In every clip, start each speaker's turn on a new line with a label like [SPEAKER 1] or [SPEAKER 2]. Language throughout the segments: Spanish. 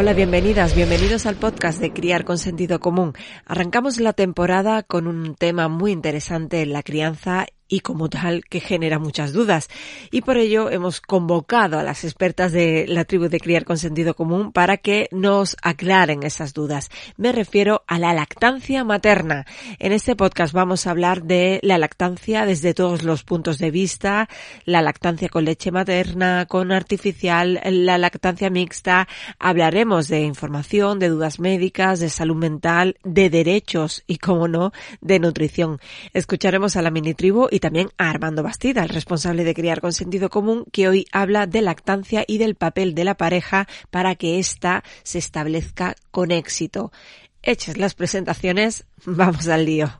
[SPEAKER 1] Hola, bienvenidas, bienvenidos al podcast de Criar con Sentido Común. Arrancamos la temporada con un tema muy interesante en la crianza y como tal que genera muchas dudas. Y por ello hemos convocado a las expertas de la tribu de Criar con Sentido Común para que nos aclaren esas dudas. Me refiero a la lactancia materna. En este podcast vamos a hablar de la lactancia desde todos los puntos de vista, la lactancia con leche materna, con artificial, la lactancia mixta. Hablaremos de información, de dudas médicas, de salud mental, de derechos y, como no, de nutrición. Escucharemos a la mini tribu y también a Armando Bastida, el responsable de Criar con Sentido Común, que hoy habla de lactancia y del papel de la pareja para que ésta se establezca con éxito. Hechas las presentaciones, vamos al lío.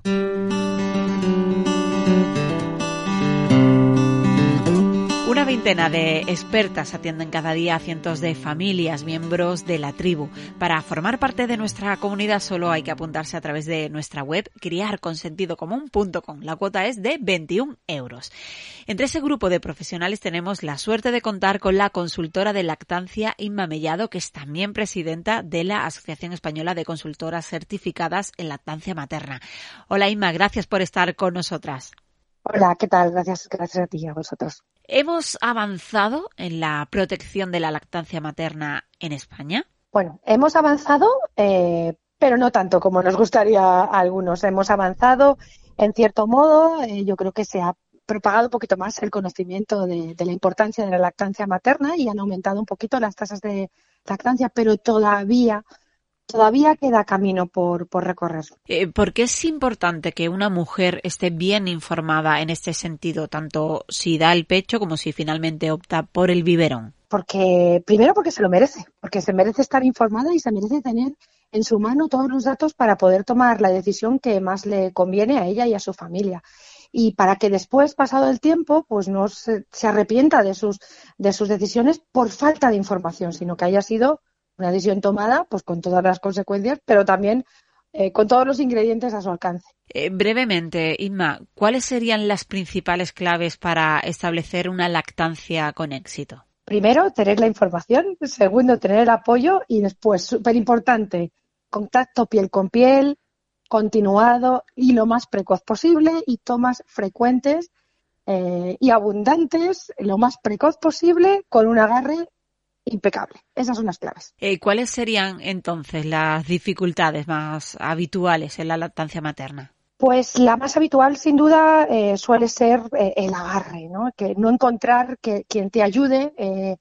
[SPEAKER 1] Veintena de expertas atienden cada día a cientos de familias, miembros de la tribu. Para formar parte de nuestra comunidad solo hay que apuntarse a través de nuestra web criarconsentidocomún.com. La cuota es de 21 euros. Entre ese grupo de profesionales tenemos la suerte de contar con la consultora de lactancia Inma Mellado, que es también presidenta de la Asociación Española de Consultoras Certificadas en Lactancia Materna. Hola Inma, gracias por estar con nosotras.
[SPEAKER 2] Hola, ¿qué tal? Gracias, gracias a ti y a vosotros.
[SPEAKER 1] ¿Hemos avanzado en la protección de la lactancia materna en España?
[SPEAKER 2] Bueno, hemos avanzado, eh, pero no tanto como nos gustaría a algunos. Hemos avanzado, en cierto modo, eh, yo creo que se ha propagado un poquito más el conocimiento de, de, la importancia de la lactancia materna y han aumentado un poquito las tasas de lactancia, pero todavía todavía queda camino por, por recorrer.
[SPEAKER 1] Eh, ¿Por qué es importante que una mujer esté bien informada en este sentido, tanto si da el pecho como si finalmente opta por el biberón?
[SPEAKER 2] Porque, primero porque se lo merece, porque se merece estar informada y se merece tener en su mano todos los datos para poder tomar la decisión que más le conviene a ella y a su familia y para que después, pasado el tiempo, pues no se, se, arrepienta de sus, de sus decisiones por falta de información, sino que haya sido una decisión tomada pues con todas las consecuencias, pero también eh, con todos los ingredientes a su alcance.
[SPEAKER 1] Eh, brevemente, Inma, ¿cuáles serían las principales claves para establecer una lactancia con éxito?
[SPEAKER 2] Primero, tener la información. Segundo, tener el apoyo. Y después, súper importante, contacto piel con piel, continuado y lo más precoz posible y tomas frecuentes eh, y abundantes, lo más precoz posible, con un agarre impecable. Esas son las claves.
[SPEAKER 1] Eh, ¿Cuáles serían entonces las dificultades más habituales en la lactancia materna?
[SPEAKER 2] Pues la más habitual, sin duda, eh, suele ser eh, el agarre, ¿no? Que no encontrar que quien te ayude, eh,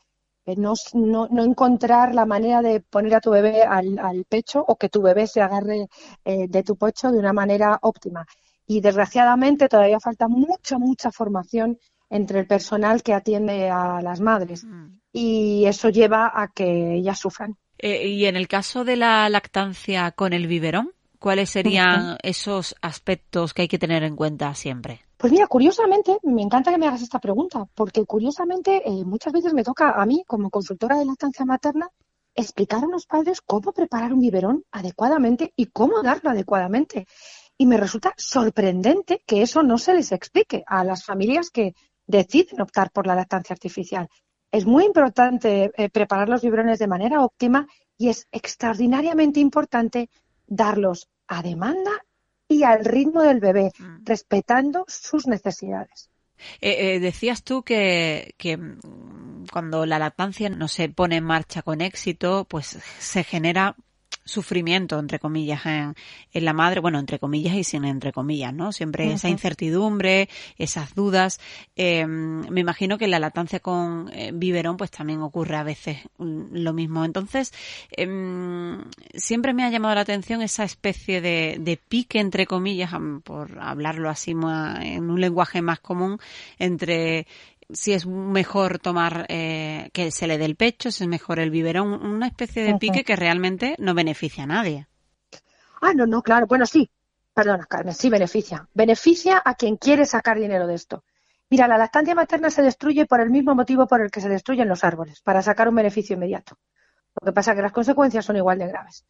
[SPEAKER 2] no, no, no, encontrar la manera de poner a tu bebé al, al pecho o que tu bebé se agarre de tu pecho de una manera óptima. Y desgraciadamente todavía falta mucha, mucha formación entre el personal que atiende a las madres. Mm y eso lleva a que ellas sufran.
[SPEAKER 1] Eh, y en el caso de la lactancia con el biberón, ¿cuáles serían esos aspectos que hay que tener en cuenta siempre?
[SPEAKER 2] Pues mira, curiosamente, me encanta que me hagas esta pregunta, porque curiosamente eh, muchas veces me toca a mí, como consultora de lactancia materna, explicar a los padres cómo preparar un biberón adecuadamente y cómo darlo adecuadamente. Y me resulta sorprendente que eso no se les explique a las familias que deciden optar por la lactancia artificial. Es muy importante eh, preparar los biberones de manera óptima y es extraordinariamente importante darlos a demanda y al ritmo del bebé, mm. respetando sus necesidades.
[SPEAKER 1] Eh, eh, decías tú que, que, mm, cuando la lactancia no se pone en marcha con éxito, pues se genera sufrimiento, entre comillas, en, en, la madre, bueno, entre comillas y sin entre comillas, ¿no? Siempre uh -huh. esa incertidumbre, esas dudas. Eh, me imagino que en la lactancia con eh, biberón, pues también ocurre a veces lo mismo. Entonces, eh, siempre me ha llamado la atención esa especie de, de pique, entre comillas, por hablarlo así en un lenguaje más común, entre si es mejor tomar eh, que se le dé el pecho, si es mejor el biberón, una especie de pique que realmente no beneficia a nadie.
[SPEAKER 2] Ah, no, no, claro. Bueno, sí, perdona, Carmen, sí beneficia. Beneficia a quien quiere sacar dinero de esto. Mira, la lactancia materna se destruye por el mismo motivo por el que se destruyen los árboles, para sacar un beneficio inmediato. Lo que pasa es que las consecuencias son igual de graves.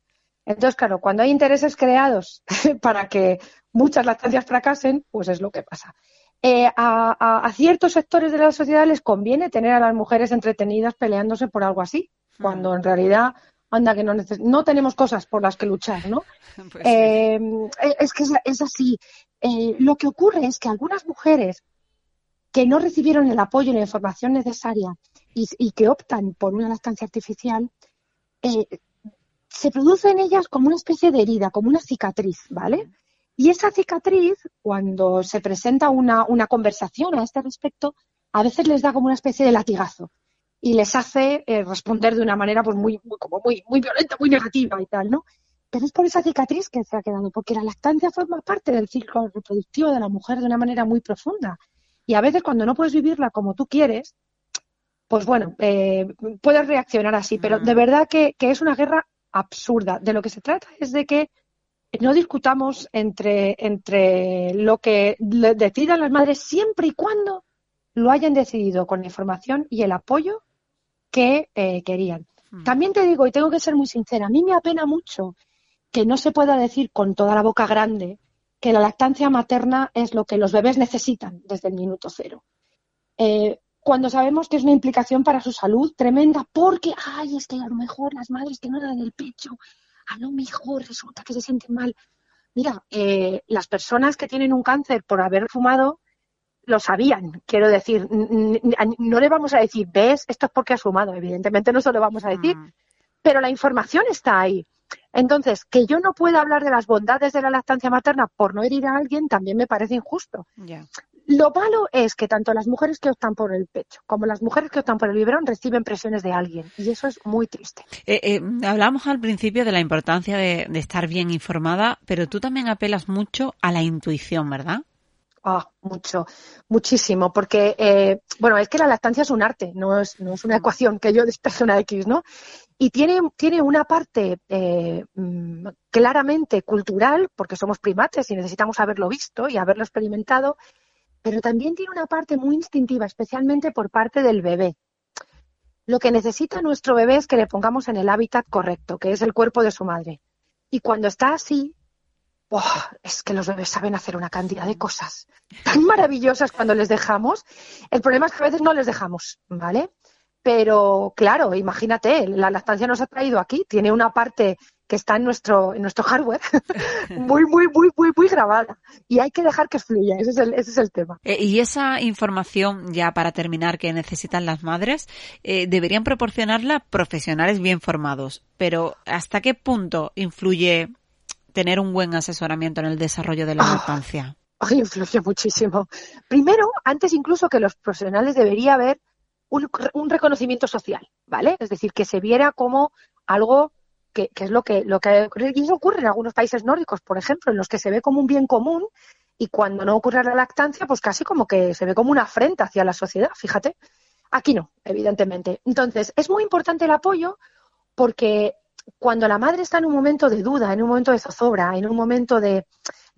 [SPEAKER 2] Entonces, claro, cuando hay intereses creados para que muchas lactancias fracasen, pues es lo que pasa eh, a, a, a, ciertos sectores de la sociedad les conviene tener a las mujeres entretenidas peleándose por algo así, cuando en realidad anda que no, no tenemos cosas por las que luchar, ¿no? Pues eh, es que es, así. Eh, lo que ocurre es que algunas mujeres que no recibieron el apoyo y la información necesaria y, que optan por una lactancia artificial, eh, se produce en ellas como una especie de herida, como una cicatriz, ¿vale? Y esa cicatriz, cuando se presenta una, una conversación a este respecto, a veces les da como una especie de latigazo y les hace eh, responder de una manera pues muy, muy, como muy, muy violenta, muy negativa y tal, ¿no? Pero es por esa cicatriz que se ha quedado, porque la lactancia forma parte del ciclo reproductivo de la mujer de una manera muy profunda. Y a veces cuando no puedes vivirla como tú quieres, pues bueno, eh, puedes reaccionar así. Pero de mm. verdad que, que es una guerra absurda. De lo que se trata es de que no discutamos entre, entre lo que decidan las madres siempre y cuando lo hayan decidido con la información y el apoyo que eh, querían. Hmm. También te digo, y tengo que ser muy sincera, a mí me apena mucho que no se pueda decir con toda la boca grande que la lactancia materna es lo que los bebés necesitan desde el minuto cero. Eh, cuando sabemos que es una implicación para su salud tremenda, porque, ay, es que a lo mejor las madres que no dan el pecho, a lo mejor resulta que se sienten mal. Mira, eh, las personas que tienen un cáncer por haber fumado lo sabían, quiero decir, no le vamos a decir, ves, esto es porque has fumado, evidentemente no se lo vamos a decir, mm. pero la información está ahí. Entonces, que yo no pueda hablar de las bondades de la lactancia materna por no herir a alguien también me parece injusto. Lo malo es que tanto las mujeres que optan por el pecho como las mujeres que optan por el biberón reciben presiones de alguien y eso es muy triste.
[SPEAKER 1] Eh, eh, hablamos al principio de la importancia de estar bien informada, pero tú también apelas mucho a la intuición, ¿verdad?
[SPEAKER 2] Ah, mucho, muchísimo, porque, eh, bueno, es que la lactancia es un arte, no es, no es una ecuación que yo despeje una X, ¿no? Y tiene, tiene una parte eh, mm, claramente cultural, porque somos primates y necesitamos haberlo visto y haberlo experimentado, pero también tiene una parte muy instintiva, especialmente por parte del bebé. Lo que necesita nuestro bebé es que le pongamos en el hábitat correcto, que es el cuerpo de su madre. Y cuando está así, es que los bebés saben hacer una cantidad de cosas tan maravillosas cuando les dejamos. El problema es que a veces no les dejamos, ¿vale? Pero claro, imagínate, la lactancia nos ha traído aquí, tiene una parte que está en nuestro, en nuestro hardware muy, muy, muy, muy, muy grabada. Y hay que dejar que fluya, ese es el, ese es el tema.
[SPEAKER 1] Eh, y esa información, ya para terminar, que necesitan las madres, eh, deberían proporcionarla profesionales bien formados. Pero ¿hasta qué punto influye tener un buen asesoramiento en el desarrollo de la ah, lactancia?
[SPEAKER 2] influye muchísimo. Primero, antes incluso que los profesionales debería haber un, reconocimiento social, ¿vale? Es decir, que se viera como algo que, es lo que, lo que y eso ocurre en algunos países nórdicos, por ejemplo, en los que se ve como un bien común y cuando no ocurre la lactancia, pues casi como que se ve como una afrenta hacia la sociedad, fíjate. Aquí no, evidentemente. Entonces, es muy importante el apoyo porque cuando la madre está en un momento de duda, en un momento de zozobra, en un momento de,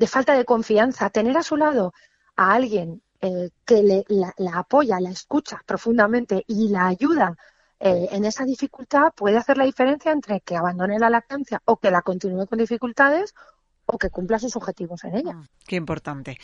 [SPEAKER 2] falta de confianza, tener a su lado a alguien eh, que le, la, apoya, la escucha profundamente y la ayuda eh, en esa dificultad puede hacer la diferencia entre que abandone la lactancia o que la continúe con dificultades o que cumpla sus objetivos en ella. Mm,
[SPEAKER 1] qué importante.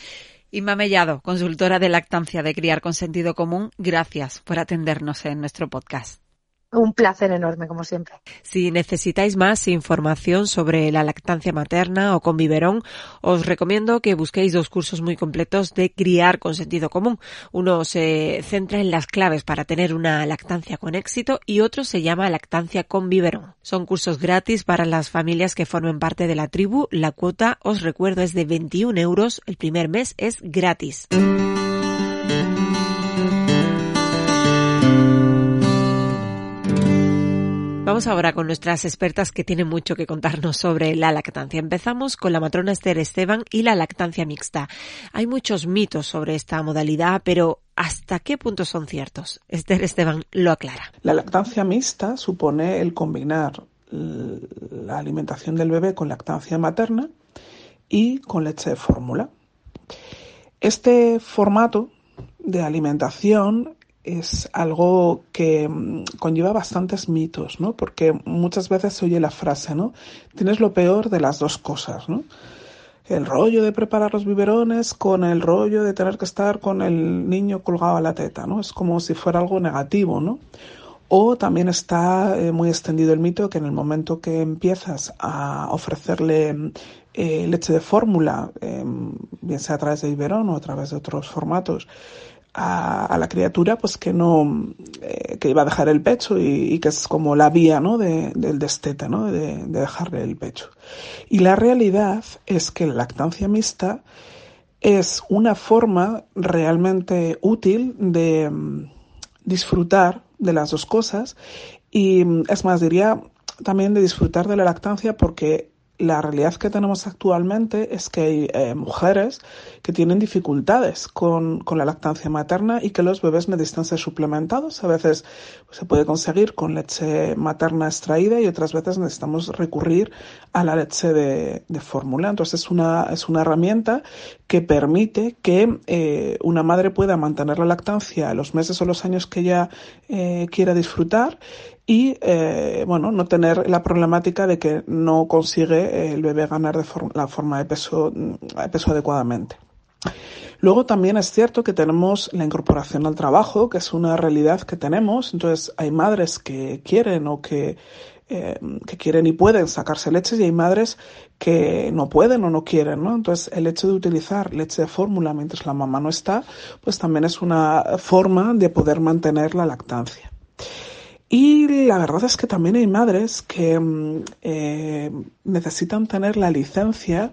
[SPEAKER 1] Inma Mellado, consultora de lactancia de Criar con Sentido Común, gracias por atendernos en nuestro podcast.
[SPEAKER 2] Un placer enorme, como siempre.
[SPEAKER 1] Si necesitáis más información sobre la lactancia materna o con biberón, os recomiendo que busquéis dos cursos muy completos de criar con sentido común. Uno se centra en las claves para tener una lactancia con éxito y otro se llama lactancia con biberón. Son cursos gratis para las familias que formen parte de la tribu. La cuota, os recuerdo, es de 21 euros. El primer mes es gratis. Vamos ahora con nuestras expertas que tienen mucho que contarnos sobre la lactancia. Empezamos con la matrona Esther Esteban y la lactancia mixta. Hay muchos mitos sobre esta modalidad, pero ¿hasta qué punto son ciertos? Esther Esteban lo aclara.
[SPEAKER 3] La lactancia mixta supone el combinar la alimentación del bebé con lactancia materna y con leche de fórmula. Este formato de alimentación es algo que mm, conlleva bastantes mitos, ¿no? Porque muchas veces se oye la frase, ¿no? Tienes lo peor de las dos cosas, ¿no? El rollo de preparar los biberones con el rollo de tener que estar con el niño colgado a la teta, ¿no? Es como si fuera algo negativo, ¿no? O también está eh, muy extendido el mito que en el momento que empiezas a ofrecerle eh, leche de fórmula, em, bien sea a través de biberón o a través de otros formatos, a, la criatura, pues que no, eh, que iba a dejar el pecho y, que es como la vía, ¿no? del destete, ¿no? De, de, dejarle el pecho. Y la realidad es que la lactancia mixta es una forma realmente útil de mm, disfrutar de las dos cosas y mm, es más, diría también de disfrutar de la lactancia porque la realidad que tenemos actualmente es que hay eh, mujeres que tienen dificultades con, con, la lactancia materna y que los bebés necesitan ser suplementados. A veces pues, se puede conseguir con leche materna extraída y otras veces necesitamos recurrir a la leche de, de fórmula. Entonces es una, es una herramienta que permite que eh, una madre pueda mantener la lactancia los meses o los años que ella eh, quiera disfrutar y eh, bueno no tener la problemática de que no consigue el bebé ganar de la forma de peso, de peso adecuadamente. Luego también es cierto que tenemos la incorporación al trabajo, que es una realidad que tenemos. Entonces hay madres que quieren o que, eh, que quieren y pueden sacarse leches y hay madres que no pueden o no quieren, ¿no? Entonces el hecho de utilizar leche de fórmula mientras la mamá no está, pues también es una forma de poder mantener la lactancia. Y la verdad es que también hay madres que mm, eh, necesitan tener la licencia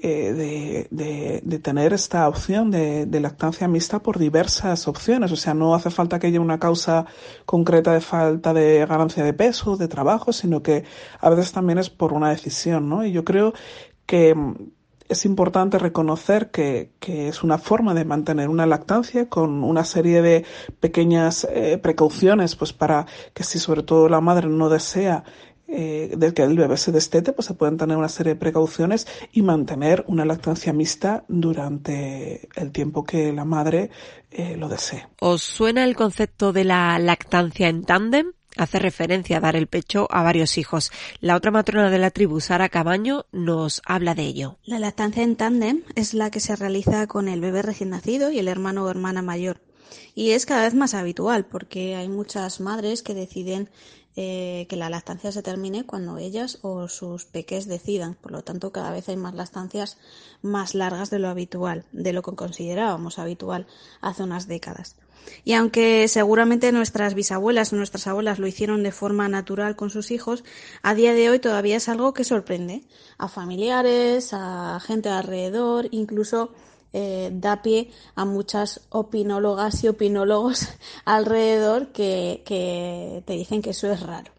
[SPEAKER 3] eh, de, de, tener esta opción de, de, lactancia mixta por diversas opciones. O sea, no hace falta que haya una causa concreta de falta de ganancia de peso, de trabajo, sino que a veces también es por una decisión, ¿no? Y yo creo que mm, es importante reconocer que, que, es una forma de mantener una lactancia con una serie de pequeñas eh, precauciones, pues para que si sobre todo la madre no desea eh, de que el bebé se destete, pues se pueden tener una serie de precauciones y mantener una lactancia mixta durante el tiempo que la madre eh, lo desee.
[SPEAKER 1] ¿Os suena el concepto de la lactancia en tándem? Hace referencia a dar el pecho a varios hijos. La otra matrona de la tribu, Sara Cabaño, nos habla de ello.
[SPEAKER 4] La lactancia en tándem es la que se realiza con el bebé recién nacido y el hermano o hermana mayor. Y es cada vez más habitual porque hay muchas madres que deciden eh, que la lactancia se termine cuando ellas o sus peques decidan. Por lo tanto, cada vez hay más lactancias más largas de lo habitual, de lo que considerábamos habitual hace unas décadas. Y aunque seguramente nuestras bisabuelas o nuestras abuelas lo hicieron de forma natural con sus hijos, a día de hoy todavía es algo que sorprende a familiares, a gente alrededor, incluso eh, da pie a muchas opinólogas y opinólogos alrededor que, te dicen que eso es raro.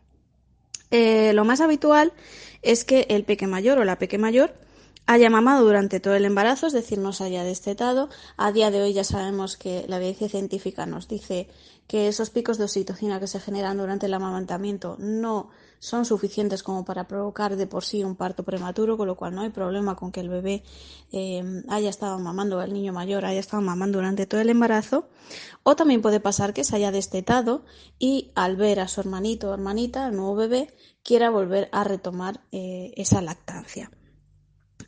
[SPEAKER 4] Eh, lo más habitual es que el peque mayor o la peque mayor haya mamado durante todo el embarazo, es decir, no se haya destetado. A día de hoy ya sabemos que la evidencia científica nos dice que esos picos de oxitocina que se generan durante el amamantamiento no son suficientes como para provocar de por sí un parto prematuro, con lo cual no hay problema con que el bebé eh, haya estado mamando, el niño mayor haya estado mamando durante todo el embarazo. O también puede pasar que se haya destetado y al ver a su hermanito o hermanita, el nuevo bebé, quiera volver a retomar eh, esa lactancia.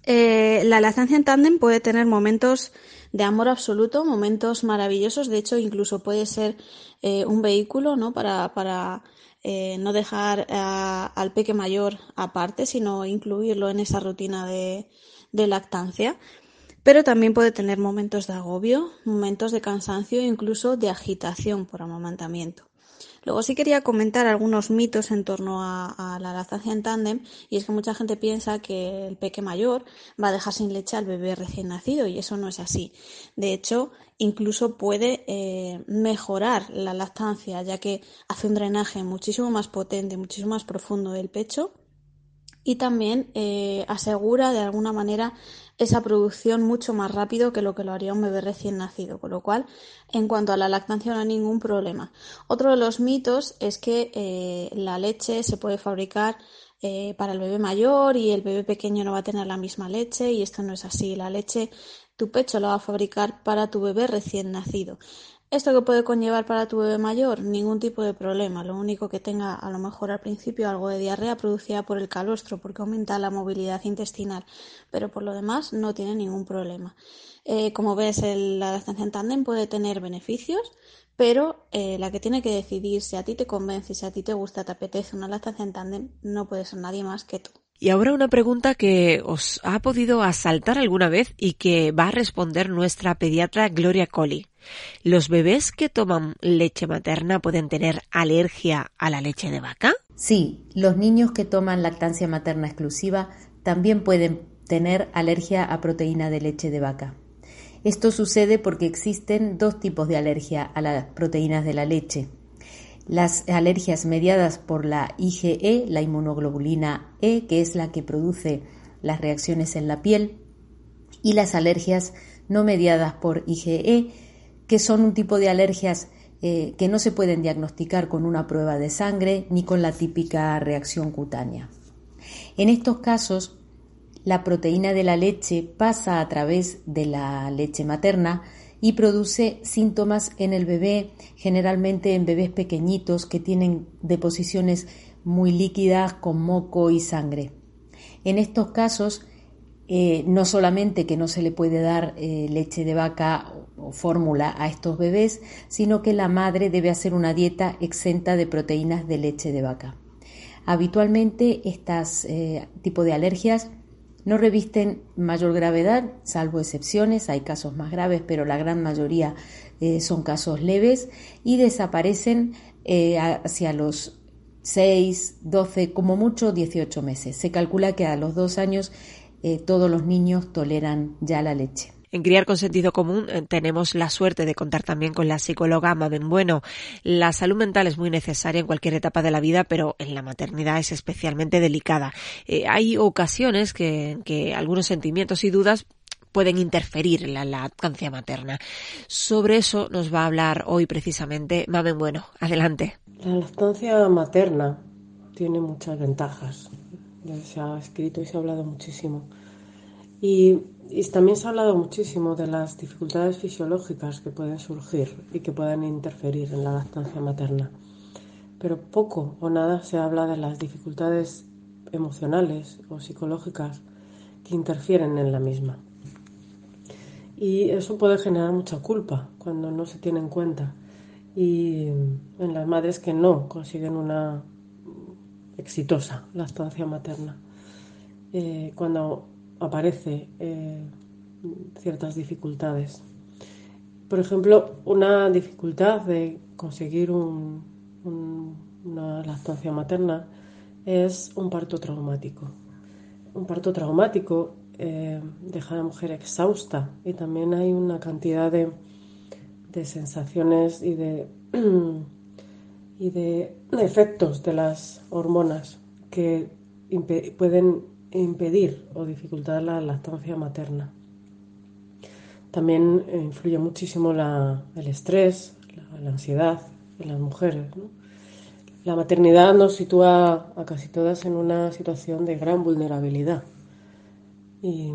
[SPEAKER 4] Eh, la lactancia en tándem puede tener momentos de amor absoluto, momentos maravillosos. De hecho, incluso puede ser un vehículo ¿no? para, para eh, no dejar al peque mayor aparte, sino incluirlo en esa rutina de, de lactancia. Pero también puede tener momentos de agobio, momentos de cansancio e incluso de agitación por amamantamiento. Luego sí quería comentar algunos mitos en torno a, la lactancia en tándem y es que mucha gente piensa que el peque mayor va a dejar sin leche al bebé recién nacido y eso no es así. De hecho, incluso puede eh, mejorar la lactancia ya que hace un drenaje muchísimo más potente, muchísimo más profundo del pecho y también eh, asegura de alguna manera esa producción mucho más rápido que lo que lo haría un bebé recién nacido, con lo cual en cuanto a la lactancia no hay ningún problema. Otro de los mitos es que eh, la leche se puede fabricar eh, para el bebé mayor y el bebé pequeño no va a tener la misma leche y esto no es así. La leche tu pecho la va a fabricar para tu bebé recién nacido. ¿Esto que puede conllevar para tu bebé mayor? Ningún tipo de problema. Lo único que tenga a lo mejor al principio algo de diarrea producida por el calostro porque aumenta la movilidad intestinal, pero por lo demás no tiene ningún problema. Eh, como ves, la lactancia en tándem puede tener beneficios, pero eh, la que tiene que decidir si a ti te convence, si a ti te gusta, te apetece una lactancia en tándem, no puede ser nadie más que tú.
[SPEAKER 1] Y ahora una pregunta que os ha podido asaltar alguna vez y que va a responder nuestra pediatra Gloria Colli. ¿Los bebés que toman leche materna pueden tener alergia a la leche de vaca?
[SPEAKER 5] Sí, los niños que toman lactancia materna exclusiva también pueden tener alergia a proteína de leche de vaca. Esto sucede porque existen dos tipos de alergia a las proteínas de la leche. Las alergias mediadas por la IgE, la inmunoglobulina E, que es la que produce las reacciones en la piel, y las alergias no mediadas por IgE, que son un tipo de alergias eh, que no se pueden diagnosticar con una prueba de sangre ni con la típica reacción cutánea. En estos casos, la proteína de la leche pasa a través de la leche materna y produce síntomas en el bebé, generalmente en bebés pequeñitos que tienen deposiciones muy líquidas con moco y sangre. En estos casos, eh, no solamente que no se le puede dar eh, leche de vaca o fórmula a estos bebés, sino que la madre debe hacer una dieta exenta de proteínas de leche de vaca. Habitualmente, estos eh, tipo de alergias no revisten mayor gravedad, salvo excepciones, hay casos más graves, pero la gran mayoría eh, son casos leves y desaparecen hacia los 6, 12, como mucho 18 meses. Se calcula que a los dos años eh, todos los niños toleran ya la leche.
[SPEAKER 1] En Criar con Sentido Común eh, tenemos la suerte de contar también con la psicóloga Mamen Bueno. La salud mental es muy necesaria en cualquier etapa de la vida, pero en la maternidad es especialmente delicada. Eh, hay ocasiones que, que algunos sentimientos y dudas pueden interferir en la lactancia materna. Sobre eso nos va a hablar hoy precisamente Mamen Bueno. Adelante.
[SPEAKER 6] La lactancia materna tiene muchas ventajas. Ya se ha escrito y se ha hablado muchísimo. Y también se ha hablado muchísimo de las dificultades fisiológicas que pueden surgir y que pueden interferir en la lactancia materna. Pero poco o nada se habla de las dificultades emocionales o psicológicas que interfieren en la misma. Y eso puede generar mucha culpa cuando no se tiene en cuenta. Y en las madres que no consiguen una exitosa lactancia materna. Eh, cuando aparece eh, ciertas dificultades. Por ejemplo, una dificultad de conseguir una lactancia materna es un parto traumático. Un parto traumático eh, deja a la mujer exhausta y también hay una cantidad de, sensaciones y de, y de efectos de las hormonas que pueden impedir o dificultar la lactancia materna. También eh, influye muchísimo el estrés, la, ansiedad en las mujeres. La maternidad nos sitúa a casi todas en una situación de gran vulnerabilidad. Y,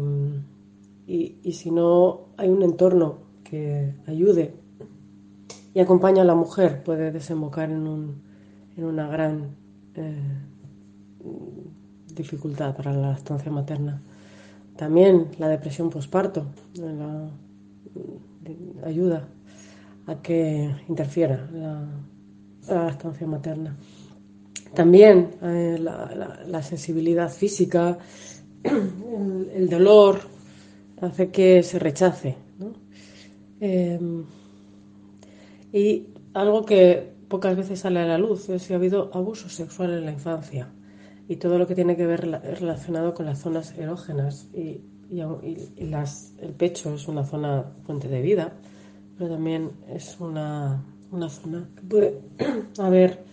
[SPEAKER 6] si no hay un entorno que ayude y acompaña a la mujer, puede desembocar en, un, en una gran eh, dificultad para la lactancia materna. También la depresión posparto ayuda a que interfiera la, lactancia materna. También eh, la, sensibilidad física, el, dolor, hace que se rechace. Eh, y algo que pocas veces sale a la luz es si ha habido abuso sexual en la infancia y todo lo que tiene que ver relacionado con las zonas erógenas. Y, el pecho es una zona fuente de vida, pero también es una, una zona que puede haber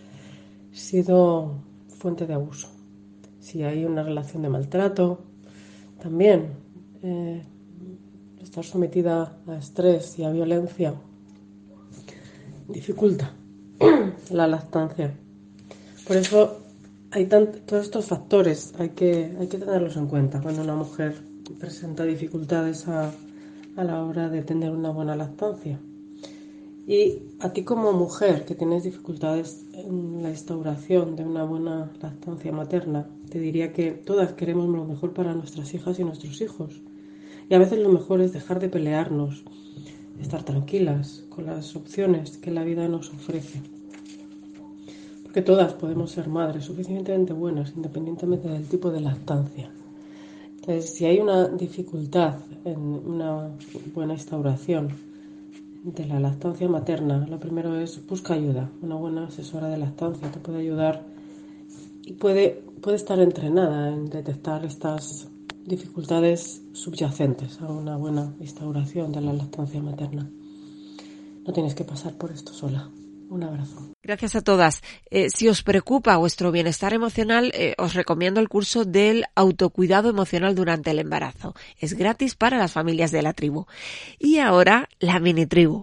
[SPEAKER 6] sido fuente de abuso. Si hay una relación de maltrato, también eh, estar sometida a estrés y a violencia dificulta la lactancia. Por eso hay todos estos factores, hay que, hay que tenerlos en cuenta cuando una mujer presenta dificultades a, la hora de tener una buena lactancia. Y a ti como mujer que tienes dificultades en la instauración de una buena lactancia materna, te diría que todas queremos lo mejor para nuestras hijas y nuestros hijos. Y a veces lo mejor es dejar de pelearnos, estar tranquilas con las opciones que la vida nos ofrece. Porque todas podemos ser madres suficientemente buenas independientemente del tipo de lactancia. Entonces, si hay una dificultad en una buena instauración de la lactancia materna, lo primero es busca ayuda. Una buena asesora de lactancia te puede ayudar y puede, puede estar entrenada en detectar estas dificultades subyacentes a una buena instauración de la lactancia materna. No tienes que pasar por esto sola. Un abrazo.
[SPEAKER 1] Gracias a todas. Eh, si os preocupa vuestro bienestar emocional, eh, os recomiendo el curso del autocuidado emocional durante el embarazo. Es gratis para las familias de la tribu. Y ahora, la mini tribu.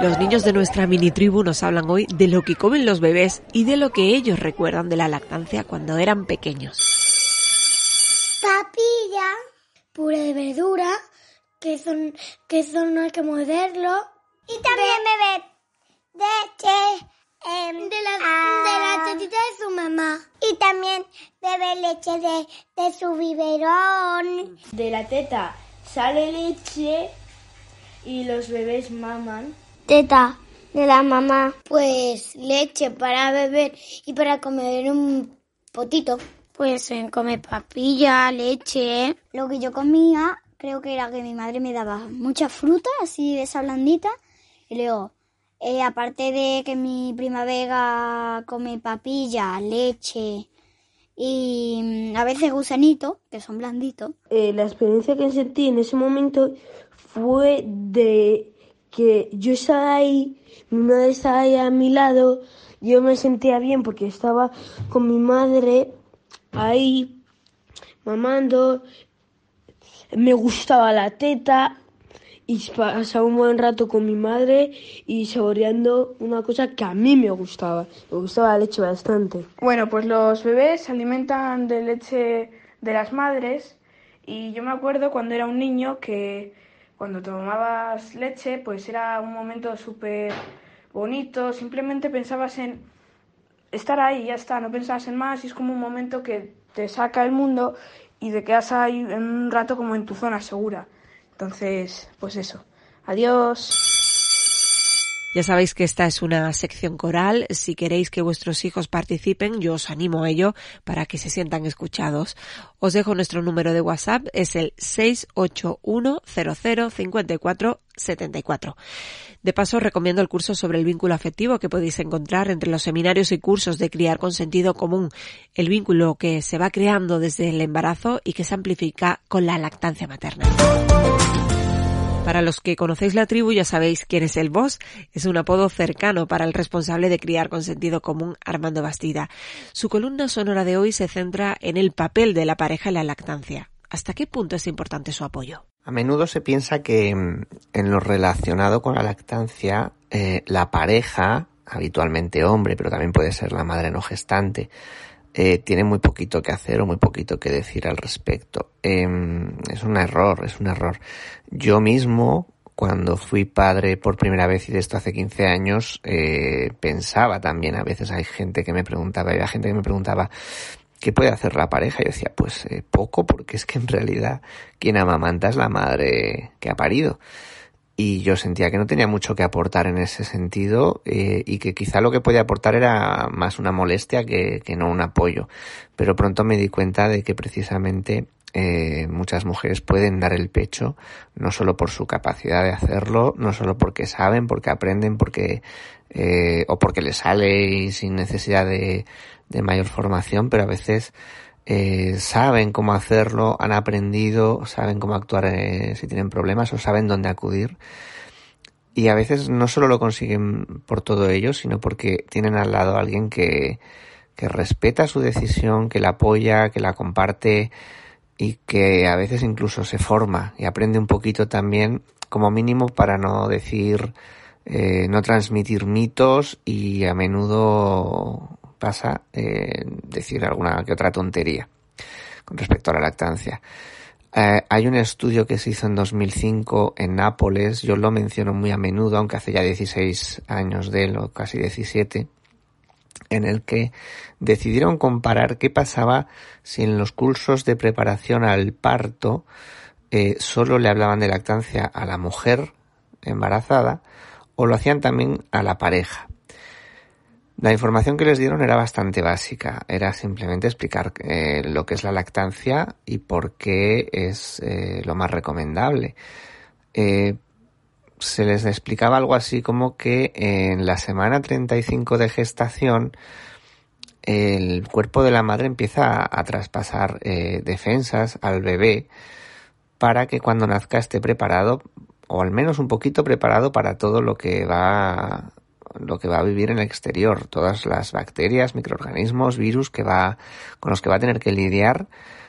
[SPEAKER 1] Los niños de nuestra mini tribu nos hablan hoy de lo que comen los bebés y de lo que ellos recuerdan de la lactancia cuando eran pequeños.
[SPEAKER 7] Papilla, puré de verdura, que son que eso no hay que morderlo. Y también beber leche em, de, la, de la tetita de su mamá. Y también beber leche de, de su biberón.
[SPEAKER 8] De la teta sale leche y los bebés maman.
[SPEAKER 7] Teta de la mamá. Pues leche para beber y para comer un potito. Pues en comer papilla, leche. Lo que yo comía creo que era que mi madre me daba mucha fruta, así de esa blandita. Y luego, eh, aparte de que mi prima Vega come papilla, leche y mm, a veces gusanito, que son blanditos.
[SPEAKER 8] Eh, la experiencia que sentí en ese momento fue de que yo estaba ahí, mi madre estaba ahí a mi lado, yo me sentía bien porque estaba con mi madre ahí mamando me gustaba la teta y pasaba un buen rato con mi madre y saboreando una cosa que a mí me gustaba. Me gustaba la leche bastante.
[SPEAKER 9] Bueno, pues los bebés se alimentan de leche de las madres y yo me acuerdo cuando era un niño que cuando tomabas leche pues era un momento súper bonito, simplemente pensabas en estar ahí, ya está, no pensabas en más y es como un momento que te saca el mundo y te quedas ahí en un rato como en tu zona segura. Entonces, pues eso. Adiós.
[SPEAKER 1] Ya sabéis que esta es una sección coral. Si queréis que vuestros hijos participen, yo os animo a ello para que se sientan escuchados. Os dejo nuestro número de WhatsApp, es el 681005474. De paso, recomiendo el curso sobre el vínculo afectivo que podéis encontrar entre los seminarios y cursos de criar con sentido común, el vínculo que se va creando desde el embarazo y que se amplifica con la lactancia materna. Para los que conocéis la tribu ya sabéis quién es el boss. Es un apodo cercano para el responsable de criar con sentido común, Armando Bastida. Su columna sonora de hoy se centra en el papel de la pareja en la lactancia. ¿Hasta qué punto es importante su apoyo?
[SPEAKER 10] A menudo se piensa que mm, en lo relacionado con la lactancia, eh, la pareja, habitualmente hombre, pero también puede ser la madre no gestante, eh, tiene muy poquito que hacer o muy poquito que decir al respecto. Em, es un error, es un error. Yo mismo, cuando fui padre por primera vez y de esto hace 15 años, eh, pensaba también, a veces hay gente que me preguntaba, había gente que me preguntaba, ¿qué puede hacer la pareja? Yo decía, pues eh, poco, porque es que en realidad quien amamanta es la madre que ha parido. Y yo sentía que no tenía mucho que aportar en ese sentido eh, y que quizá lo que podía aportar era más una molestia que, no un apoyo. Pero pronto me di cuenta de que precisamente eh, muchas mujeres pueden dar el pecho, no solo por su capacidad de hacerlo, no solo porque saben, porque aprenden, porque eh, o porque les sale y sin necesidad de mayor formación, pero a veces eh, saben cómo hacerlo, han aprendido, saben cómo actuar eh, si tienen problemas o saben dónde acudir. Y a veces no solo lo consiguen por todo ello, sino porque tienen al lado a alguien que, que respeta su decisión, que la apoya, que la comparte y que a veces incluso se forma y aprende un poquito también, como mínimo para no decir, eh, no transmitir mitos y a menudo pasa eh, decir alguna que otra tontería con respecto a la lactancia. Eh, hay un estudio que se hizo en 2005 en Nápoles, yo lo menciono muy a menudo, aunque hace ya 16 años de él, o casi 17, en el que decidieron comparar qué pasaba si en los cursos de preparación al parto eh, solo le hablaban de lactancia a la mujer embarazada o lo hacían también a la pareja. La información que les dieron era bastante básica, era simplemente explicar eh, lo que es la lactancia y por qué es eh, lo más recomendable. Eh, se les explicaba algo así como que en la semana 35 de gestación el cuerpo de la madre empieza a, a traspasar defensas al bebé para que cuando nazca esté preparado o al menos un poquito preparado para todo lo que va lo que va a vivir en el exterior, todas las bacterias, microorganismos, virus que va, con los que va a tener que lidiar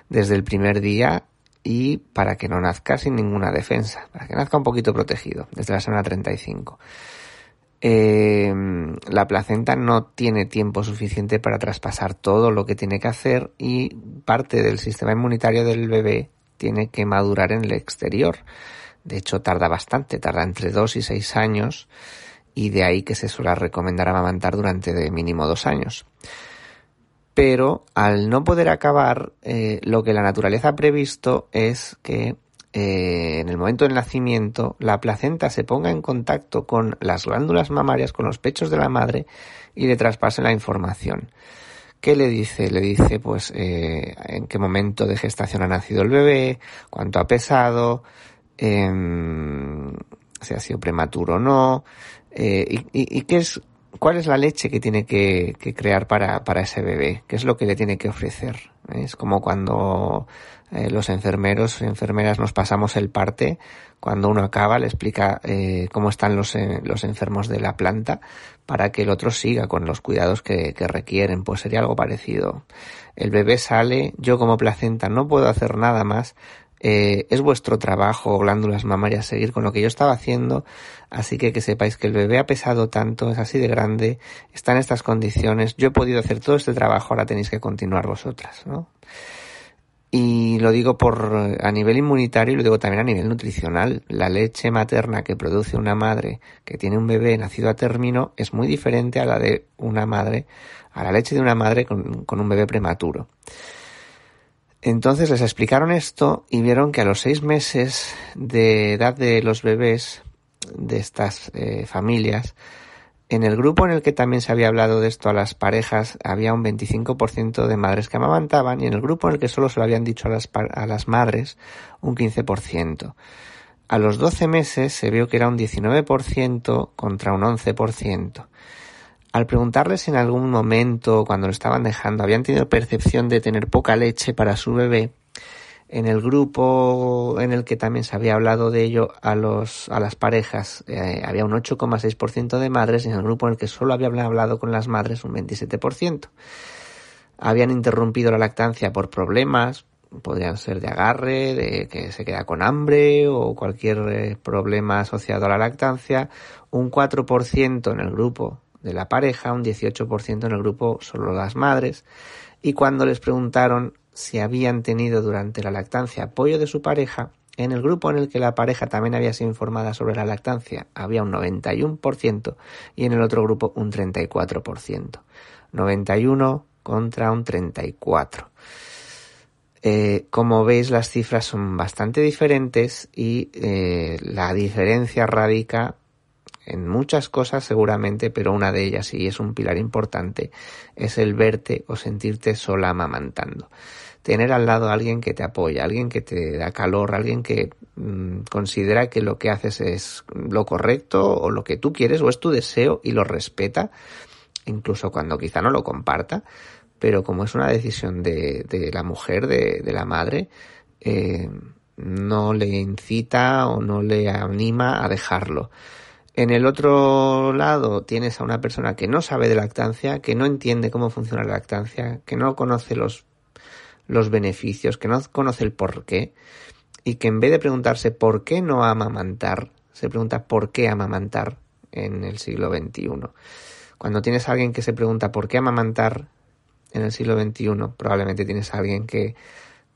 [SPEAKER 10] desde el primer día y para que no nazca sin ninguna defensa, para que nazca un poquito protegido desde la semana 35. Eh, la placenta no tiene tiempo suficiente para traspasar todo lo que tiene que hacer y parte del sistema inmunitario del bebé tiene que madurar en el exterior. De hecho, tarda bastante, tarda entre 2 y 6 años y de ahí que se suele recomendar amamantar durante de mínimo dos años. Pero al no poder acabar, eh, lo que la naturaleza ha previsto es que eh, en el momento del nacimiento la placenta se ponga en contacto con las glándulas mamarias, con los pechos de la madre y le traspase la información. ¿Qué le dice? Le dice pues eh, en qué momento de gestación ha nacido el bebé, cuánto ha pesado, em, si ha sido prematuro o no, eh, y, qué es, cuál es la leche que tiene que, crear para, para, ese bebé, qué es lo que le tiene que ofrecer. Es como cuando eh, los enfermeros y enfermeras nos pasamos el parte, cuando uno acaba le explica eh, cómo están los, los enfermos de la planta para que el otro siga con los cuidados que, que requieren. Pues sería algo parecido. El bebé sale, yo como placenta no puedo hacer nada más eh, es vuestro trabajo, glándulas mamarias, seguir con lo que yo estaba haciendo, así que que sepáis que el bebé ha pesado tanto, es así de grande, está en estas condiciones, yo he podido hacer todo este trabajo, ahora tenéis que continuar vosotras, ¿no? Y lo digo por a nivel inmunitario y lo digo también a nivel nutricional. La leche materna que produce una madre que tiene un bebé nacido a término es muy diferente a la de una madre, a la leche de una madre con, con un bebé prematuro. Entonces les explicaron esto y vieron que a los seis meses de edad de los bebés de estas eh, familias, en el grupo en el que también se había hablado de esto a las parejas, había un 25% de madres que amamantaban y en el grupo en el que solo se lo habían dicho a las, a las madres, un 15%. A los 12 meses se vio que era un 19% contra un 11%. Al preguntarles en algún momento, cuando lo estaban dejando, habían tenido percepción de tener poca leche para su bebé, en el grupo en el que también se había hablado de ello a, los, a las parejas eh, había un 8,6% de madres y en el grupo en el que solo habían hablado con las madres un 27%. Habían interrumpido la lactancia por problemas, podrían ser de agarre, de que se queda con hambre o cualquier eh, problema asociado a la lactancia, un 4% en el grupo de la pareja, un 18% en el grupo solo las madres, y cuando les preguntaron si habían tenido durante la lactancia apoyo de su pareja, en el grupo en el que la pareja también había sido informada sobre la lactancia había un 91% y en el otro grupo un 34%. 91 contra un 34. Eh, como veis las cifras son bastante diferentes y eh, la diferencia radica en muchas cosas seguramente, pero una de ellas, y es un pilar importante, es el verte o sentirte sola amamantando. Tener al lado a alguien que te apoya, alguien que te da calor, alguien que mm, considera que lo que haces es lo correcto o lo que tú quieres o es tu deseo y lo respeta, incluso cuando quizá no lo comparta, pero como es una decisión de, de la mujer, de, de la madre, eh, no le incita o no le anima a dejarlo. En el otro lado tienes a una persona que no sabe de lactancia, que no entiende cómo funciona la lactancia, que no conoce los, los beneficios, que no conoce el por qué, y que en vez de preguntarse por qué no amamantar, se pregunta por qué amamantar en el siglo XXI. Cuando tienes a alguien que se pregunta por qué amamantar en el siglo XXI, probablemente tienes a alguien que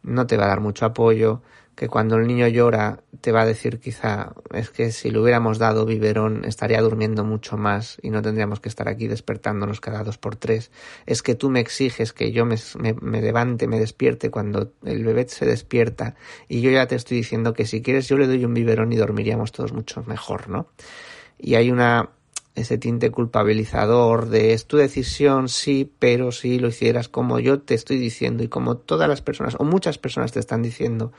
[SPEAKER 10] no te va a dar mucho apoyo, que cuando el niño llora te va a decir quizá es que si le hubiéramos dado biberón estaría durmiendo mucho más y no tendríamos que estar aquí despertándonos cada dos por tres. Es que tú me exiges que yo me, me, levante, me despierte cuando el bebé se despierta y yo ya te estoy diciendo que si quieres yo le doy un biberón y dormiríamos todos mucho mejor, ¿no? Y hay una ese tinte culpabilizador de es tu decisión, sí, pero si lo hicieras como yo te estoy diciendo y como todas las personas o muchas personas te están diciendo,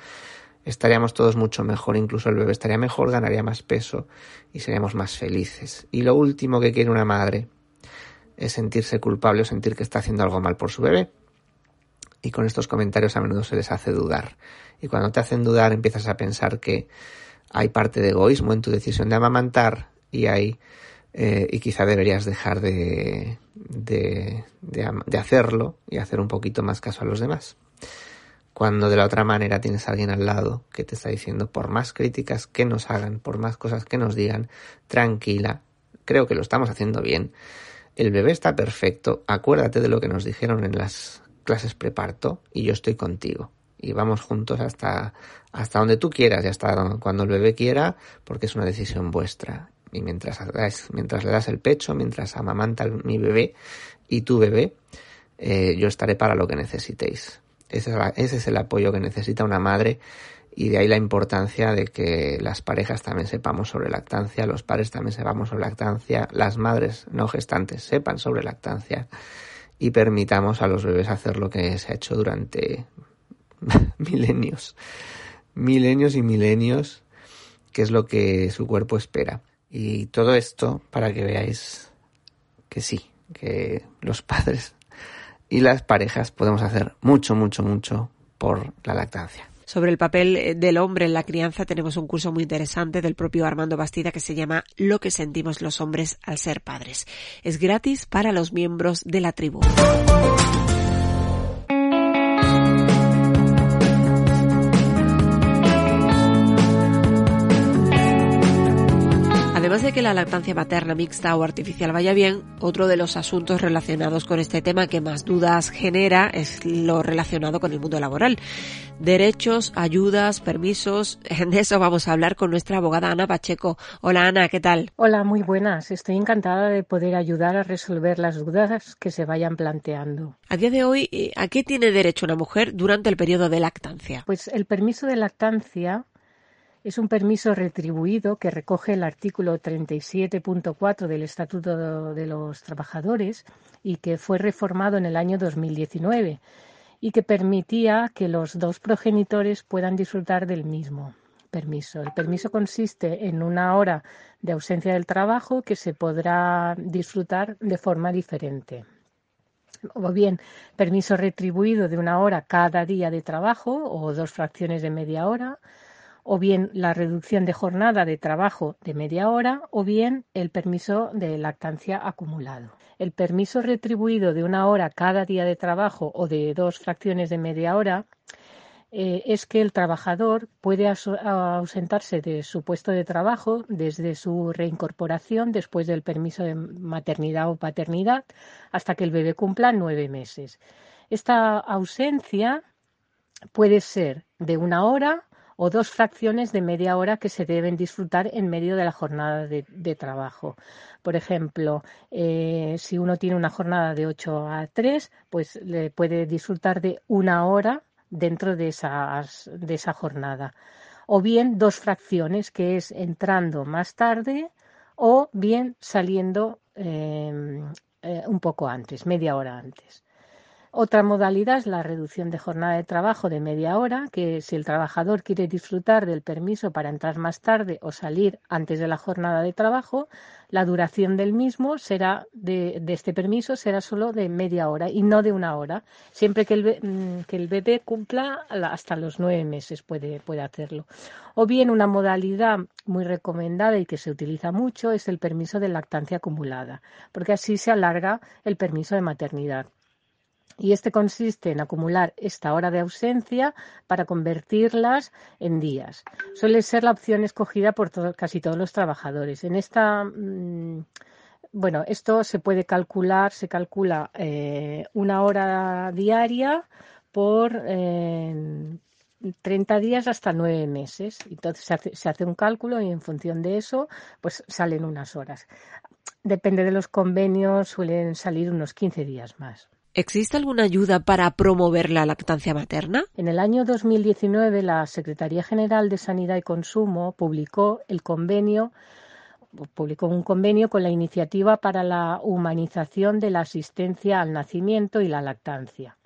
[SPEAKER 10] estaríamos todos mucho mejor, incluso el bebé estaría mejor, ganaría más peso y seríamos más felices. Y lo último que quiere una madre es sentirse culpable o sentir que está haciendo algo mal por su bebé. Y con estos comentarios a menudo se les hace dudar. Y cuando te hacen dudar empiezas a pensar que hay parte de egoísmo en tu decisión de amamantar y hay eh, y quizá deberías dejar de, de, de, hacerlo y hacer un poquito más caso a los demás. Cuando de la otra manera tienes a alguien al lado que te está diciendo, por más críticas que nos hagan, por más cosas que nos digan, tranquila, creo que lo estamos haciendo bien, el bebé está perfecto, acuérdate de lo que nos dijeron en las clases preparto y yo estoy contigo. Y vamos juntos hasta, hasta donde tú quieras y hasta cuando el bebé quiera, porque es una decisión vuestra y mientras, mientras le das el pecho, mientras amamanta mi bebé y tu bebé, eh, yo estaré para lo que necesitéis. Ese es, el apoyo que necesita una madre y de ahí la importancia de que las parejas también sepamos sobre lactancia, los padres también sepamos sobre lactancia, las madres no gestantes sepan sobre lactancia y permitamos a los bebés hacer lo que se ha hecho durante milenios, milenios y milenios, que es lo que su cuerpo espera. Y todo esto para que veáis que sí, que los padres y las parejas podemos hacer mucho, mucho, mucho por la lactancia.
[SPEAKER 1] Sobre el papel eh, del hombre en la crianza tenemos un curso muy interesante del propio Armando Bastida que se llama Lo que sentimos los hombres al ser padres. Es gratis para los miembros de la tribu. De que la lactancia materna mixta o artificial vaya bien, otro de los asuntos relacionados con este tema que más dudas genera es lo relacionado con el mundo laboral. Derechos, ayudas, permisos, de eso vamos a hablar con nuestra abogada Ana Pacheco. Hola Ana, ¿qué tal?
[SPEAKER 11] Hola, muy buenas. Estoy encantada de poder ayudar a resolver las dudas que se vayan planteando.
[SPEAKER 1] A día de hoy, eh, ¿a qué tiene derecho una mujer durante el periodo de lactancia?
[SPEAKER 11] Pues el permiso de lactancia es un permiso retribuido que recoge el artículo 37.4 del Estatuto de los Trabajadores y que fue reformado en el año 2019 y que permitía que los dos progenitores puedan disfrutar del mismo permiso. El permiso consiste en una hora de ausencia del trabajo que se podrá disfrutar de forma diferente o bien permiso retribuido de una hora cada día de trabajo o dos fracciones de media hora, o bien la reducción de jornada de trabajo de media hora o bien el permiso de lactancia acumulado. El permiso retribuido de una hora cada día de trabajo o de dos fracciones de media hora eh, es que el trabajador puede ausentarse de su puesto de trabajo desde su reincorporación después del permiso de maternidad o paternidad hasta que el bebé cumpla nueve meses. Esta ausencia puede ser de una hora o dos fracciones de media hora que se deben disfrutar en medio de la jornada de, trabajo. Por ejemplo, eh, si uno tiene una jornada de 8 a 3, pues le puede disfrutar de una hora dentro de, de esa jornada. O bien dos fracciones, que es entrando más tarde o bien saliendo eh, eh, un poco antes, media hora antes. Otra modalidad es la reducción de jornada de trabajo de media hora, que si el trabajador quiere disfrutar del permiso para entrar más tarde o salir antes de la jornada de trabajo, la duración del mismo será de, este permiso será solo de media hora y no de una hora, siempre que el, mm, que el bebé cumpla hasta los nueve meses puede, puede hacerlo. O bien una modalidad muy recomendada y que se utiliza mucho es el permiso de lactancia acumulada, porque así se alarga el permiso de maternidad y este consiste en acumular esta hora de ausencia para convertirlas en días. Suele ser la opción escogida por casi todos los trabajadores. En esta, mm, bueno, esto se puede calcular, se calcula eh, una hora diaria por, eh, 30 días hasta 9 meses. Entonces se hace, se hace un cálculo y en función de eso, pues salen unas horas. Depende de los convenios, suelen salir unos 15 días más.
[SPEAKER 1] ¿Existe alguna ayuda para promover la lactancia materna?
[SPEAKER 11] En el año 2019, la Secretaría General de Sanidad y Consumo publicó el convenio publicó un convenio con la iniciativa para la humanización de la asistencia al nacimiento y la lactancia,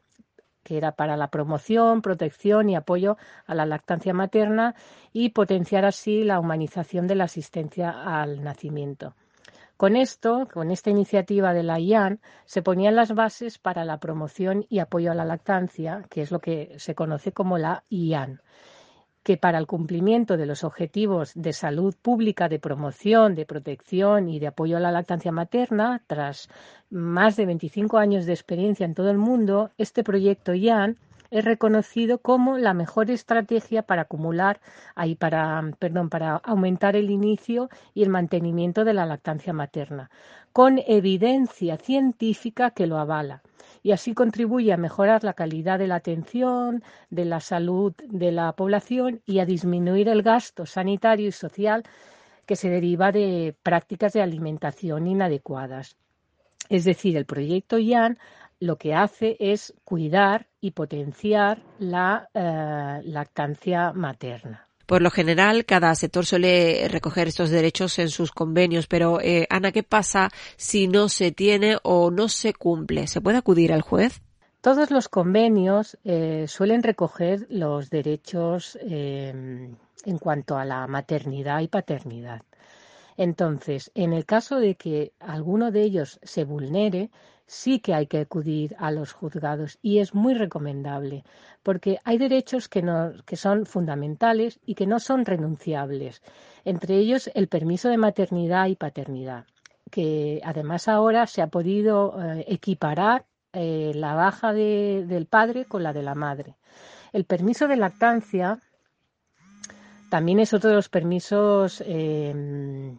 [SPEAKER 11] que era para la promoción, protección y apoyo a la lactancia materna y potenciar así la humanización de la asistencia al nacimiento. Con esto, con esta iniciativa de la IAN, se ponían las bases para la promoción y apoyo a la lactancia, que es lo que se conoce como la IAN que para el cumplimiento de los objetivos de salud pública, de promoción, de protección y de apoyo a la lactancia materna, tras más de 25 años de experiencia en todo el mundo, este proyecto IAN es reconocido como la mejor estrategia para acumular ahí para perdón para aumentar el inicio y el mantenimiento de la lactancia materna con evidencia científica que lo avala y así contribuye a mejorar la calidad de la atención, de la salud de la población y a disminuir el gasto sanitario y social que se deriva de prácticas de alimentación inadecuadas. Es decir, el proyecto IAN lo que hace es cuidar y potenciar la eh, lactancia materna.
[SPEAKER 1] Por lo general, cada sector suele recoger estos derechos en sus convenios, pero eh, Ana, ¿qué pasa si no se tiene o no se cumple? ¿Se puede acudir al juez?
[SPEAKER 11] Todos los convenios eh, suelen recoger los derechos eh, en cuanto a la maternidad y paternidad. Entonces, en el caso de que alguno de ellos se vulnere, sí que hay que acudir a los juzgados y es muy recomendable porque hay derechos que, no, que son fundamentales y que no son renunciables, entre ellos el permiso de maternidad y paternidad, que además ahora se ha podido eh, equiparar eh, la baja del padre con la de la madre. El permiso de lactancia también es otro de los permisos eh,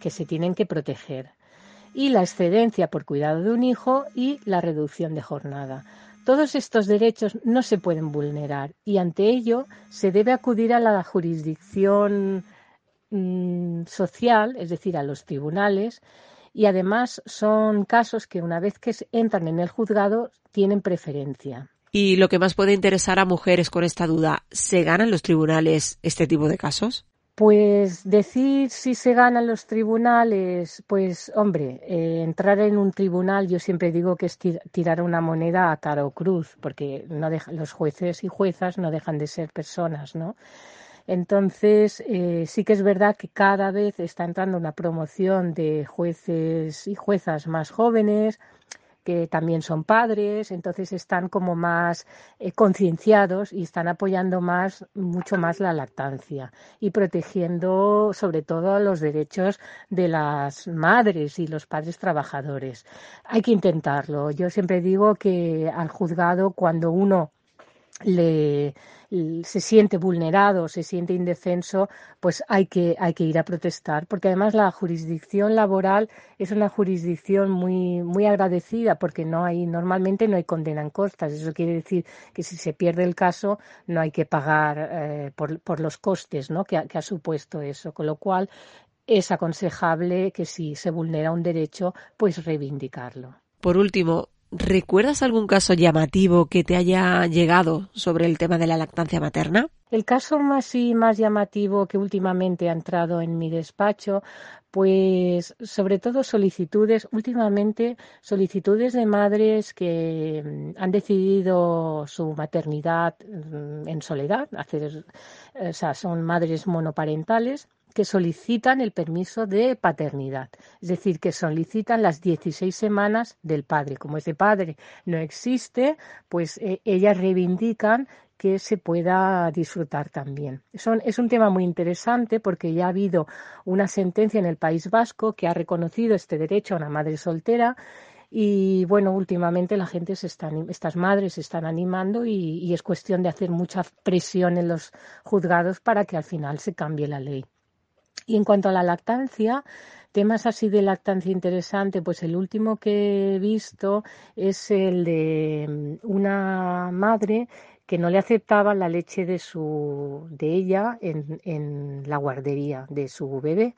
[SPEAKER 11] que se tienen que proteger y la excedencia por cuidado de un hijo y la reducción de jornada. Todos estos derechos no se pueden vulnerar y ante ello se debe acudir a la jurisdicción mm, social, es decir, a los tribunales, y además son casos que una vez que entran en el juzgado tienen preferencia.
[SPEAKER 1] Y lo que más puede interesar a mujeres con esta duda, ¿se ganan los tribunales este tipo de casos?
[SPEAKER 11] Pues decir si se ganan los tribunales, pues hombre, eh, entrar en un tribunal yo siempre digo que es tirar una moneda a cara o cruz, porque no los jueces y juezas no dejan de ser personas, ¿no? Entonces, eh, sí que es verdad que cada vez está entrando una promoción de jueces y juezas más jóvenes, que también son padres, entonces están como más eh, concienciados y están apoyando más, mucho más la lactancia y protegiendo sobre todo los derechos de las madres y los padres trabajadores. Hay que intentarlo. Yo siempre digo que al juzgado cuando uno le se siente vulnerado, se siente indefenso, pues hay que, hay que ir a protestar, porque además la jurisdicción laboral es una jurisdicción muy, muy agradecida, porque no hay, normalmente no hay condena en costas. Eso quiere decir que si se pierde el caso, no hay que pagar eh, por, por, los costes ¿no? que, que ha supuesto eso. Con lo cual, es aconsejable que si se vulnera un derecho, pues reivindicarlo.
[SPEAKER 1] Por último, ¿Recuerdas algún caso llamativo que te haya llegado sobre el tema de la lactancia materna?
[SPEAKER 11] El caso más y más llamativo que últimamente ha entrado en mi despacho, pues sobre todo solicitudes, últimamente solicitudes de madres que mm, han decidido su maternidad mm, en soledad, hacer, o son madres monoparentales que solicitan el permiso de paternidad, es decir, que solicitan las 16 semanas del padre. Como ese padre no existe, pues eh, ellas reivindican que se pueda disfrutar también. es un tema muy interesante porque ya ha habido una sentencia en el País Vasco que ha reconocido este derecho a una madre soltera y bueno, últimamente la gente se están, estas madres se están animando y, y es cuestión de hacer mucha presión en los juzgados para que al final se cambie la ley. Y en cuanto a la lactancia, temas así de lactancia interesante, pues el último que he visto es el de mm, una madre que no le aceptaban la leche de su de ella en, en la guardería de su bebé.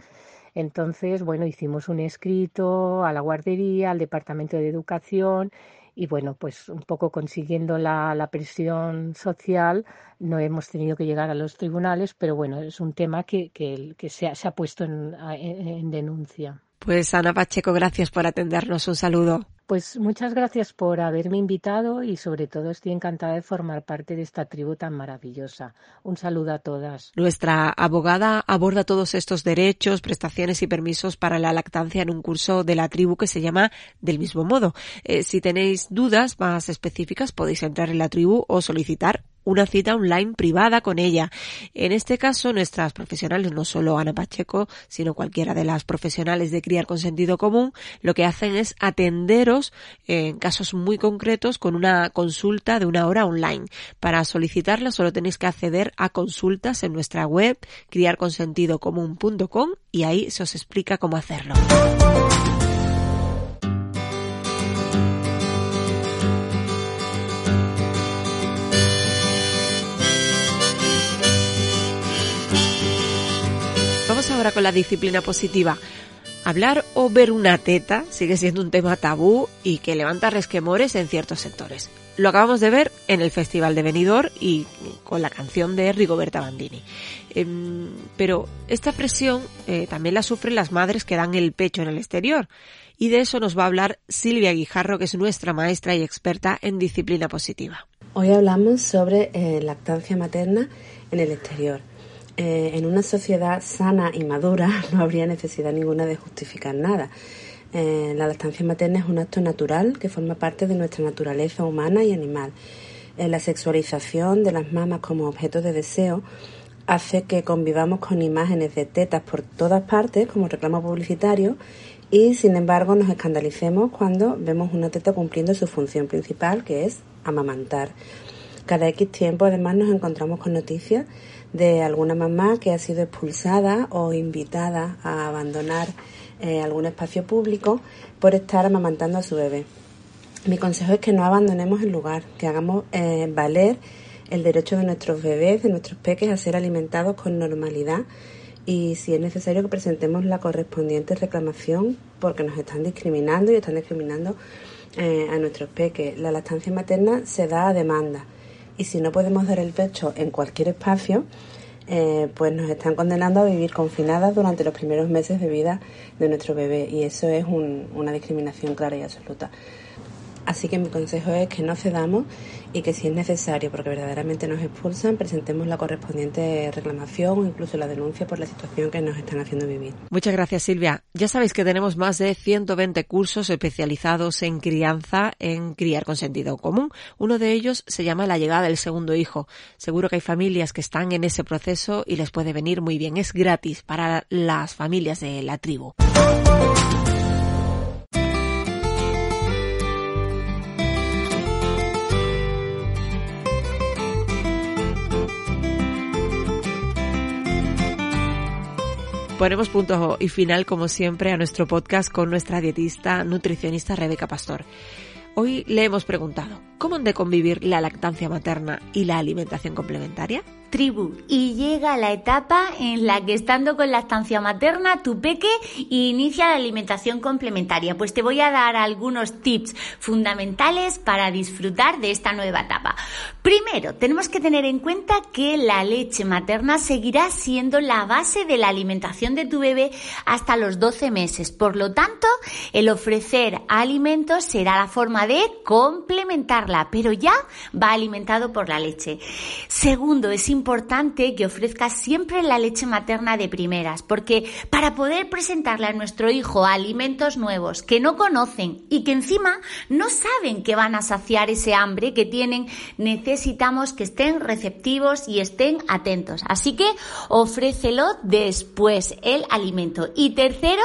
[SPEAKER 11] Entonces, bueno, hicimos un escrito a la guardería, al departamento de educación y bueno, pues un poco consiguiendo la, la, presión social, no hemos tenido que llegar a los tribunales, pero bueno, es un tema que, que, que se, ha, se, ha, puesto en, en, en denuncia.
[SPEAKER 1] Pues Ana Pacheco, gracias por atendernos. Un saludo.
[SPEAKER 11] Pues muchas gracias por haberme invitado y sobre todo estoy encantada de formar parte de esta tribu tan maravillosa. Un saludo a todas.
[SPEAKER 1] Nuestra abogada aborda todos estos derechos, prestaciones y permisos para la lactancia en un curso de la tribu que se llama Del mismo modo. Eh, si tenéis dudas más específicas podéis entrar en la tribu o solicitar una cita online privada con ella. En este caso, nuestras profesionales, no solo Ana Pacheco, sino cualquiera de las profesionales de criar con sentido común, lo que hacen es atenderos en casos muy concretos con una consulta de una hora online. Para solicitarla solo tenéis que acceder a consultas en nuestra web criarconsentidocomún.com y ahí se os explica cómo hacerlo. Ahora con la disciplina positiva. Hablar o ver una teta sigue siendo un tema tabú y que levanta resquemores en ciertos sectores. Lo acabamos de ver en el Festival de Benidorm y con la canción de Rigoberta Bandini. Eh, pero esta presión eh, también la sufren las madres que dan el pecho en el exterior. Y de eso nos va a hablar Silvia Guijarro, que es nuestra maestra y experta en disciplina positiva.
[SPEAKER 12] Hoy hablamos sobre eh, lactancia materna en el exterior eh, en una sociedad sana y madura no habría necesidad ninguna de justificar nada. Eh, la lactancia materna es un acto natural que forma parte de nuestra naturaleza humana y animal. Eh, la sexualización de las mamas como objeto de deseo hace que convivamos con imágenes de tetas por todas partes como reclamo publicitario y sin embargo nos escandalicemos cuando vemos una teta cumpliendo su función principal que es amamantar. Cada X tiempo además nos encontramos con noticias de alguna mamá que ha sido expulsada o invitada a abandonar eh, algún espacio público por estar amamantando a su bebé. Mi consejo es que no abandonemos el lugar, que hagamos eh, valer el derecho de nuestros bebés, de nuestros peques a ser alimentados con normalidad y si es necesario que presentemos la correspondiente reclamación porque nos están discriminando y están discriminando eh, a nuestros peques. La lactancia materna se da a demanda y si no podemos dar el pecho en cualquier espacio, eh, pues nos están condenando a vivir confinadas durante los primeros meses de vida de nuestro bebé y eso es un, una discriminación clara y absoluta. Así que mi consejo es que no cedamos y que si es necesario, porque verdaderamente nos expulsan, presentemos la correspondiente reclamación o incluso la denuncia por la situación que nos están haciendo vivir.
[SPEAKER 1] Muchas gracias Silvia. Ya sabéis que tenemos más de 120 cursos especializados en crianza, en criar con sentido común. Uno de ellos se llama La llegada del segundo hijo. Seguro que hay familias que están en ese proceso y les puede venir muy bien. Es gratis para las familias de la tribu. Ponemos punto y final, como siempre, a nuestro podcast con nuestra dietista nutricionista Rebeca Pastor. Hoy le hemos preguntado, ¿cómo han de convivir la lactancia materna y la alimentación complementaria?
[SPEAKER 13] tribu y llega la etapa en la que estando con la estancia materna tu peque inicia la alimentación complementaria. Pues te voy a dar algunos tips fundamentales para disfrutar de esta nueva etapa. Primero, tenemos que tener en cuenta que la leche materna seguirá siendo la base de la alimentación de tu bebé hasta los 12 meses. Por lo tanto, el ofrecer alimentos será la forma de pero ya va alimentado por la leche. Segundo, es importante que ofrezcas siempre la leche materna de primeras, porque para poder presentarle a nuestro hijo alimentos nuevos que no conocen y que encima no saben que van a saciar ese hambre que tienen, necesitamos que estén receptivos y estén atentos. Así que ofrécelo después el alimento. Y tercero,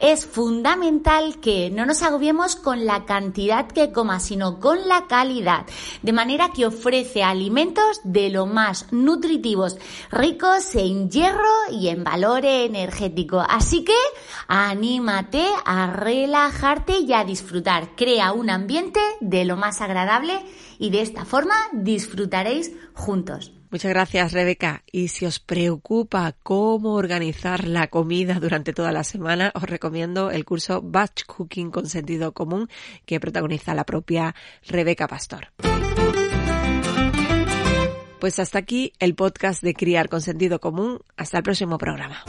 [SPEAKER 13] es fundamental que no nos agobiemos con la cantidad que coma, sino con la calidad de manera que ofrece alimentos de lo más nutritivos, ricos en hierro y en valor energético. Así que anímate a relajarte y a disfrutar. Crea un ambiente de lo más agradable y de esta forma disfrutaréis juntos.
[SPEAKER 1] Muchas gracias, Rebeca. Y si os preocupa cómo organizar la comida durante toda la semana, os recomiendo el curso Batch Cooking con sentido común que protagoniza la propia Rebeca Pastor. Pues hasta aquí el podcast de Criar con sentido común. Hasta el próximo programa.